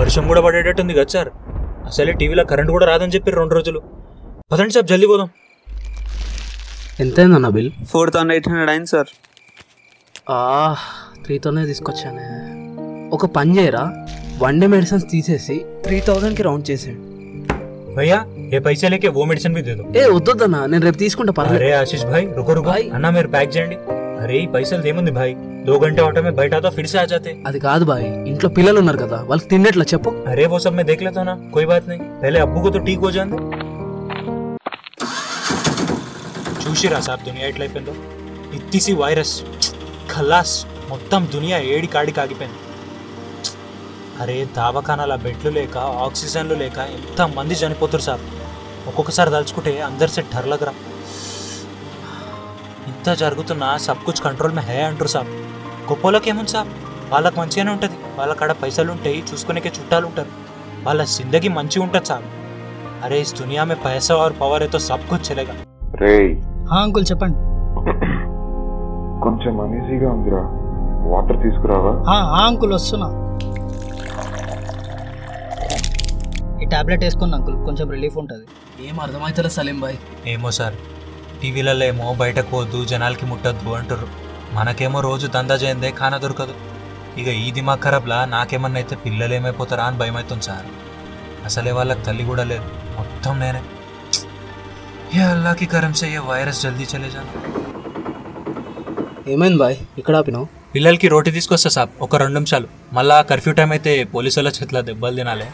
వర్షం కూడా పడేటట్టుంది కదా సార్ అసలే టీవీలో కరెంట్ కూడా రాదని చెప్పి రెండు రోజులు పదండి సార్ జల్దీ పోదాం ఎంతైందన్న bill four thousand eight hundred అయింది సార్ త్రీతోనే తీసుకొచ్చానే ఒక పని చేయరా వన్ డే మెడిసిన్స్ తీసేసి త్రీ థౌజండ్కి రౌండ్ చేసేయండి भैया ये पैसे लेके वो मेडिसिन भी दे दो ఏ వద్దొద్దన్న నేను రేపు తీసుకుంటా పర్లేదు अरे आशीष भाई रुको रुको भाई। अन्ना मेरे बैग చేయండి अरे ఈ పైసలు ఏముంది भाई दो घंटे ऑटो में बैठा तो फिर से आ जाते అది కాదు బాయ్ ఇంట్లో పిల్లలు ఉన్నారు కదా వాళ్ళకి తిండేట్లా చెప్పు अरे वो सब मैं देख लेता हूँ ना कोई बात नहीं पहले अब्बू को तो ठीक हो जाने చూసిరా సార్ దునియా ఎట్లా అయిపోయిందో ఇత్తిసి వైరస్ ఖలాస్ మొత్తం దునియా ఏడి కాడికి ఆగిపోయింది అరే దావఖానాల బెడ్లు లేక ఆక్సిజన్లు లేక ఎంత మంది చనిపోతారు సార్ ఒక్కొక్కసారి తలుచుకుంటే అందరి సెట్ ఢర్లగరా ఇంత జరుగుతున్నా సబ్ కుచ్ కంట్రోల్ మే హే అంటారు సార్ గొప్పలోకి ఏముంది సార్? వాళ్ళకి మంచిగానే ఉంటుంది. వాళ్ళ కాడ పైసలు ఉంటాయి చూసుకునేకే చుట్టాలు ఉంటారు వాళ్ళ సిందగి మంచి ఉంటుంది సార్. అరే ఇస్ దునియా మే పైసా ఆర్ పవర్ ఏతో సబ్కు చెలేగా రే అంకుల్ చెప్పండి. కొంచెం అనీజీగా ఉందిరా. వాటర్ తీసుకురావా? అంకుల్ వస్తున్నా. ఈ టాబ్లెట్ వేసుకుంది అంకుల్. కొంచెం రిలీఫ్ ఉంటుంది. ఏం అర్థమవుతుందా సలీం బాయ్. ఏమో సార్. టీవీలలో ఏమో బయటకు పోవద్దు జనాలకి ముట్టద్దు అంటారు మనకేమో రోజు దందా చేయందే ఖానా దొరకదు. ఇక ఈ దిమాగ్ ఖరాబ్లా నాకేమన్నా అయితే పిల్లలు ఏమైపోతారా అని భయం అవుతుంది సార్. అసలే వాళ్ళకి తల్లి కూడా లేదు. మొత్తం నేనే. ఏ అల్లాకి కరం సే వైరస్ జల్దీ చలే జాను ఏమైంది బాయ్? ఇక్కడ ఆపినావు? పిల్లలకి రోటీ తీసుకొస్తా సాబ్. ఒక రెండు నిమిషాలు. మళ్ళా కర్ఫ్యూ టైం అయితే పోలీసు వాళ్ళ చేతిలో దెబ్బలు తినాలి.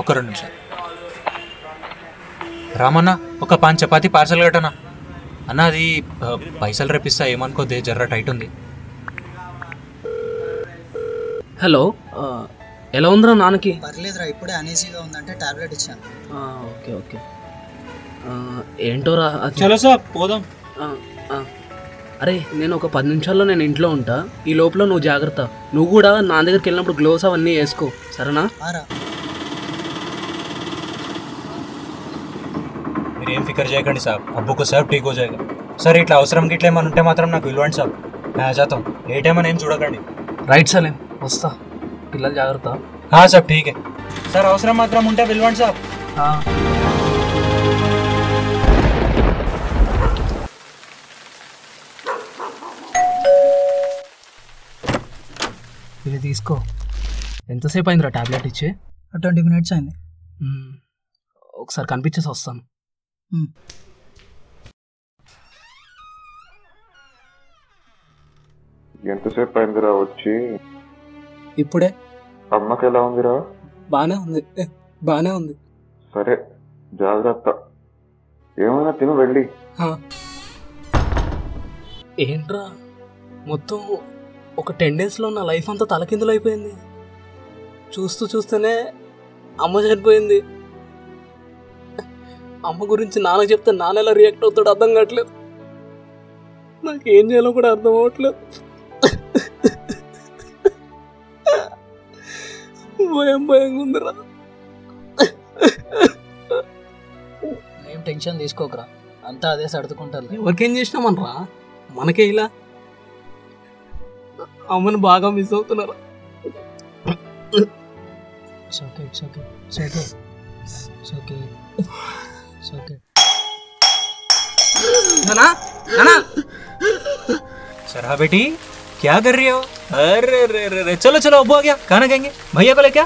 ఒక రెండు నిమిషాలు. రామన్న ఒక పాన్ చపాతీ పార్సల్ కట్టనా? అన్న అది పైసలు రేపిస్తా ఏమనుకోదే జర్ర టైట్ ఉంది. హలో ఎలా ఉందిరా నాన్నకి? పర్లేదురా ఇప్పుడే అనీజీగా ఉందంటే టాబ్లెట్ ఇచ్చాను. ఆ, ఓకే ఓకే. ఏంటోరా చలో సాబ్ పోదాం. అరే నేను ఒక పది నిమిషాల్లో నేను ఇంట్లో ఉంటా. ఈ లోపల నువ్వు జాగ్రత్త. నువ్వు కూడా నా దగ్గరికి వెళ్ళినప్పుడు గ్లోవ్స్ అవన్నీ వేసుకో. సరేనా? మీరు ఏం ఫికర్ చేయకండి సాబ్ అబ్బుకు సాబ్ ఠీక్ హో జాయేగా సరే ఇట్లా అవసరం గిట్లా ఏమైనా ఉంటే మాత్రం నాకు ఇవ్వండి సాబ్ నా జాతం. ఏ టైం అని ఏం చూడకండి. రైట్ సలేం వస్తా. పిల్లలు జాగ్రత్త. హా సాబ్ ఠీక్ హై సార్ అవసరం మాత్రం ఉంటే పిలవండి సాబ్ ఇది తీసుకో. ఎంతసేపు అయిందిరా టాబ్లెట్ ఇచ్చి? ట్వంటీ మినిట్స్ అయింది. మ్మ్. ఒకసారి కనిపించేసి వస్తాను. మ్మ్. ఎంతసేపు అయిందిరా వచ్చి? ఇప్పుడే. అమ్మకి ఎలా ఉందిరా? బాగానే ఉంది. బాగానే ఉంది. సరే జాగ్రత్త. ఏమైనా తిను వెళ్ళి. ఏంట్రా? మొత్తం ఒక టెన్ డేస్లో నా లైఫ్ అంతా తలకిందులు అయిపోయింది చూస్తూ చూస్తూనే అమ్మ చనిపోయింది. అమ్మ గురించి నాన్న చెప్తే నాన్న ఎలా రియాక్ట్ అవుతాడు అర్థం కావట్లేదు. నాకు ఏం చేయాలో కూడా అర్థం అవ్వట్లేదు. భయం భయంగా ఉందిరా. ఏం టెన్షన్ తీసుకోకరా. అంతా అదే సర్దుకుంటారు ఎవరికేం చేసినామనరా మనకే ఇలా. అమ్మని బాగా మిస్ అవుతున్నారా? It's okay it's okay it's okay it's okay it's okay నానా నానా सर हाँ बेटी क्या कर रही हो अरे अरे अरे अरे चलो चलो अब्बू आ गया खाना खाएंगे भैया को ले क्या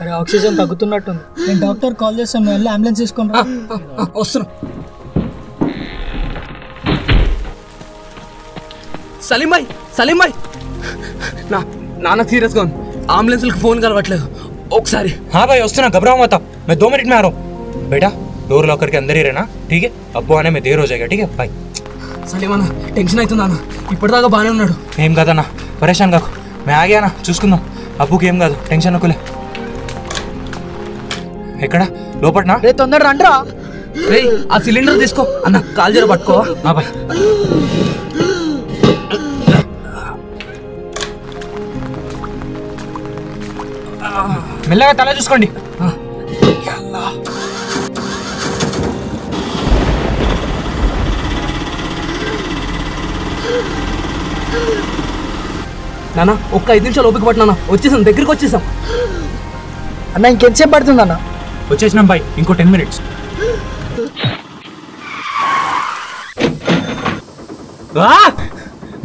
అరే ఆక్సిజన్ తగ్గుతున్నట్టుంది నేను డాక్టర్ కాల్ చేస్తాను వెళ్ళి అంబులెన్స్ తీసుకొని రా వస్తున్నా సలీం భాయ్ సలీం భాయ్ నా నాన్న సీరియస్గా ఉంది అంబులెన్స్కి ఫోన్ కలవట్లేదు ఒకసారి हाँ भाई वस्तुना घबराओ मत आप मैं दो मिनट में आ रहा हूँ बेटा डोर लॉकर के अंदर ही रहना ठीक है अब्बू आने में देर हो जाएगा ठीक है बाय సలీం అన్న టెన్షన్ అవుతుంది అన్న ఇప్పటిదాకా బాగానే ఉన్నాడు ఏం కాదన్నా పరేషాన్ కాకు మేము ఆగానా చూసుకుందాం అబ్బుకి ఏం కాదు టెన్షన్ నొక్కులే ఎక్కడ లోపట్నా రే తొందర రండిరా రేయ్ ఆ సిలిండర్ తీసుకో అన్న కాల్ జర పట్టుకో ఆ బాయ్ మెల్లగా తల చూసుకోండి నాన్న ఒక్క ఐదు నిమిషాలు ఓపిక పట్టినా వచ్చేసాం దగ్గరికి వచ్చేసాం. అన్న ఇంకెంతసేపు పడుతుంది అన్న? వచ్చేసినాం బాయ్ ఇంకో టెన్ మినిట్స్.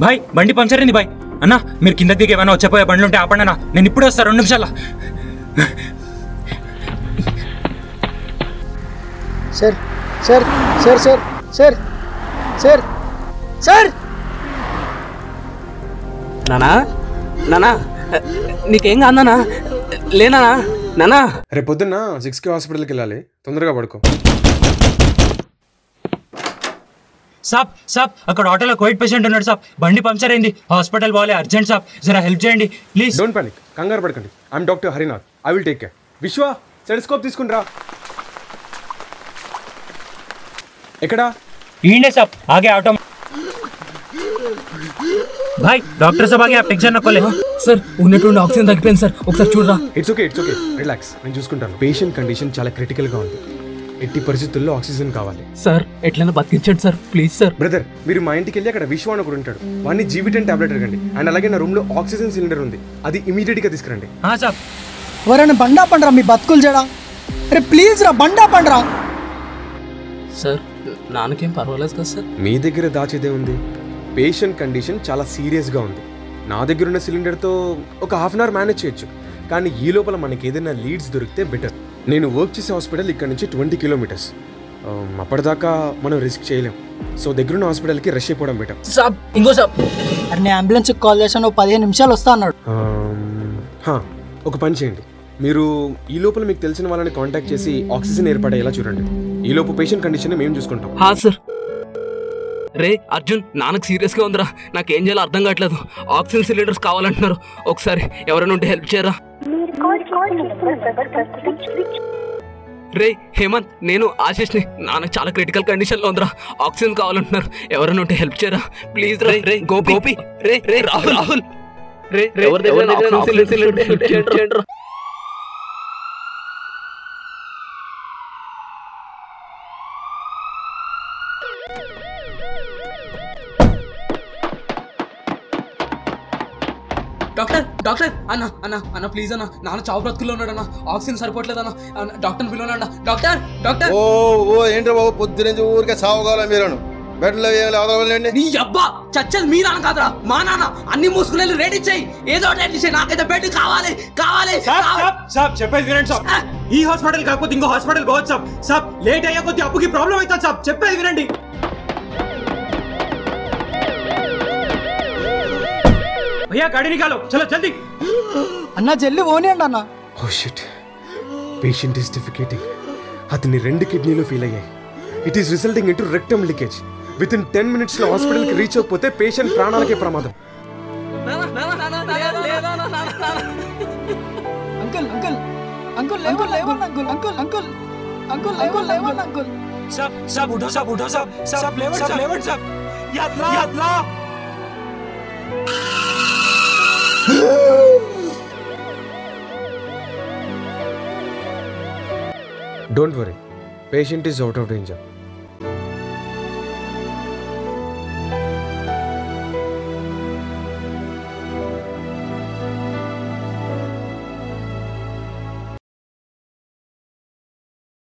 బాయ్ బండి పంచర్ అయింది బాయ్? అన్న మీరు కింద దిగి ఏమైనా వచ్చేపోయే బండ్లు ఉంటే ఆపండి అన్న. నేను ఇప్పుడే వస్తాను రెండు నిమిషాల. Sir sir sir sir sir sir sir. నానా నానా నీకేం కాదు నానా? లేనా నానా రేపు పొద్దున్న సిక్స్కి హాస్పిటల్కి వెళ్ళాలి. తొందరగా పడుకో. సాబ్ సాబ్ అక్కడ ఆటోలో కోవిడ్ పేషెంట్ ఉన్నాడు సాబ్. బండి పంచర్ అయింది. హాస్పిటల్ పోవాలి అర్జెంట్ సాబ్. జరా హెల్ప్ చేయండి ప్లీజ్. డోంట్ పానిక్ కంగారు పడకండి. I'm doctor Harinath I will take care Vishwa stethoscope తీసుకుంట్రా. ఎక్కడా? ఈండే సాబ్. ఆగే ఆటో భాయ్ డాక్టర్ సభకి ఆ పిక్చర్ నొక్కలే సార్ ఉన్నటువంటి ఆక్సిజన్ తగ్గిపోయింది సార్ ఒకసారి చూడరా it's okay it's okay relax నేను చూసుకుంటాను పేషెంట్ కండిషన్ చాలా క్రిటికల్గా ఉంది ఎట్టి పరిస్థితుల్లో ఆక్సిజన్ కావాలి సార్ ఎట్లైనా బతికించండి సార్ ప్లీజ్ సార్ బ్రదర్ మీరు మా ఇంటికి వెళ్ళి అక్కడ విశ్వాన అని ఒకడు ఉంటాడు వాడిని జీవిటన్ టాబ్లెట్ అడగండి అండ్ అలాగే నా రూమ్లో ఆక్సిజన్ సిలిండర్ ఉంది అది ఇమీడియట్గా తీసుకురండి ఆ సాబ్ ఎవరైనా బండా పండరా మీ బతుకులు చేయడా అరే ప్లీజ్ రా బండా పండరా సార్ నాన్నకేం పర్వాలేదు కదా సార్ మీ దగ్గర దాచేదే ఉంది పేషెంట్ కండిషన్ చాలా సీరియస్గా ఉంది. నా దగ్గర ఉన్న సిలిండర్తో ఒక హాఫ్ అన్ అవర్ మేనేజ్ చేయొచ్చు. కానీ ఈ లోపల మనకి ఏదైనా లీడ్స్ దొరికితే బెటర్ నేను వర్క్ చేసే హాస్పిటల్ ఇక్కడ నుంచి ట్వంటీ కిలోమీటర్స్ అప్పటిదాకా మనం రిస్క్ చేయలేం. సో దగ్గరున్న హాస్పిటల్కి రష్ అయిపోవడం బెటర్ సాబ్ ఇంకో సాబ్ అరే నేను అంబులెన్స్కి కాల్ చేశాను పదిహేను నిమిషాలు వస్తా అన్నాడు. ఒక పని చేయండి. మీరు ఈ లోపల మీకు తెలిసిన వాళ్ళని కాంటాక్ట్ చేసి ఆక్సిజన్ ఏర్పడేలా చూడండి. ఈ లోపు పేషెంట్ కండిషన్ మేము చూసుకుంటాం. హా సార్ రే అర్జున్ నాన్నకు సీరియస్గా ఉందిరా. నాకేం చేయాలో అర్థం కావట్లేదు. ఆక్సిజన్ సిలిండర్స్ కావాలంటున్నారు. ఒకసారి ఎవరైనా ఉంటే హెల్ప్ చేయరా? రే హేమంత్ నేను ఆశిష్ని. నాన్నకు చాలా క్రిటికల్ కండిషన్లో ఉందిరా. ఆక్సిజన్ కావాలంటున్నారు. ఎవరైనా ఉంటే హెల్ప్ చేయరా? ప్లీజ్ రే. రే గోపి. గోపి. రే రే రాహుల్. రాహుల్. రే ఎవరి దగ్గర ఆక్సిజన్ సిలిండర్ హెల్ప్ చేయండి రా. డాక్టర్ డాక్టర్ అన్న అన్న అన్న ప్లీజ్ అన్న నాన్న చావు బ్రతుకుల్లో ఉన్నాడు అన్న ఆక్సిజన్ సరిపోవట్లేదు అన్న డాక్టర్ని పిలవనండి అన్న? Doctor doctor. ఓ ఓ ఏంట్రా బాబు పొద్దు నుంచి ఊరికే సావుకోవాలా మీరు బెడ్లో ఏం లేవదండి నీ అబ్బా చచ్చేది మీ నాన్న కాదురా మా నాన్న. అన్ని మూసుకుని రెడీ చేయి. ఏదో ఒకటి రెడీ చేయి. నాకైతే బెడ్ కావాలి కావాలి. సాబ్ చెప్పేది వినండి సాబ్. ఈ హాస్పిటల్ కాకపోతే ఇంకో హాస్పిటల్ పోవచ్చు సాబ్. సాబ్ లేట్ అయ్యే కొద్ది అప్పుకి ప్రాబ్లం అవుతుంది సాబ్. చెప్పేది వినండి. భయ్యా గాడి నికాలో చలో జల్దీ. అన్న జల్లి పోనీయండి అన్న. Oh shit. Patient is defecating అతని రెండు కిడ్నీలు ఫెయిల్ అయ్యాయి. It is resulting in to rectum leakage within ten మినిట్స్లో హాస్పిటల్కి రీచ్ అవ్వకపోతే పేషెంట్ ప్రాణాలకే ప్రమాదం. అంకుల్ అంకుల్ అంకుల్ లేవండి uncle uncle uncle uncle uncle లేవండి అంకుల్ సాబ్ సాబ్ ఉఠో సాబ్ ఉఠో సాబ్ సాబ్ లేవండి సాబ్ లేవండి సాబ్ యాత్రా యాత్రా. Don't worry patient is out of danger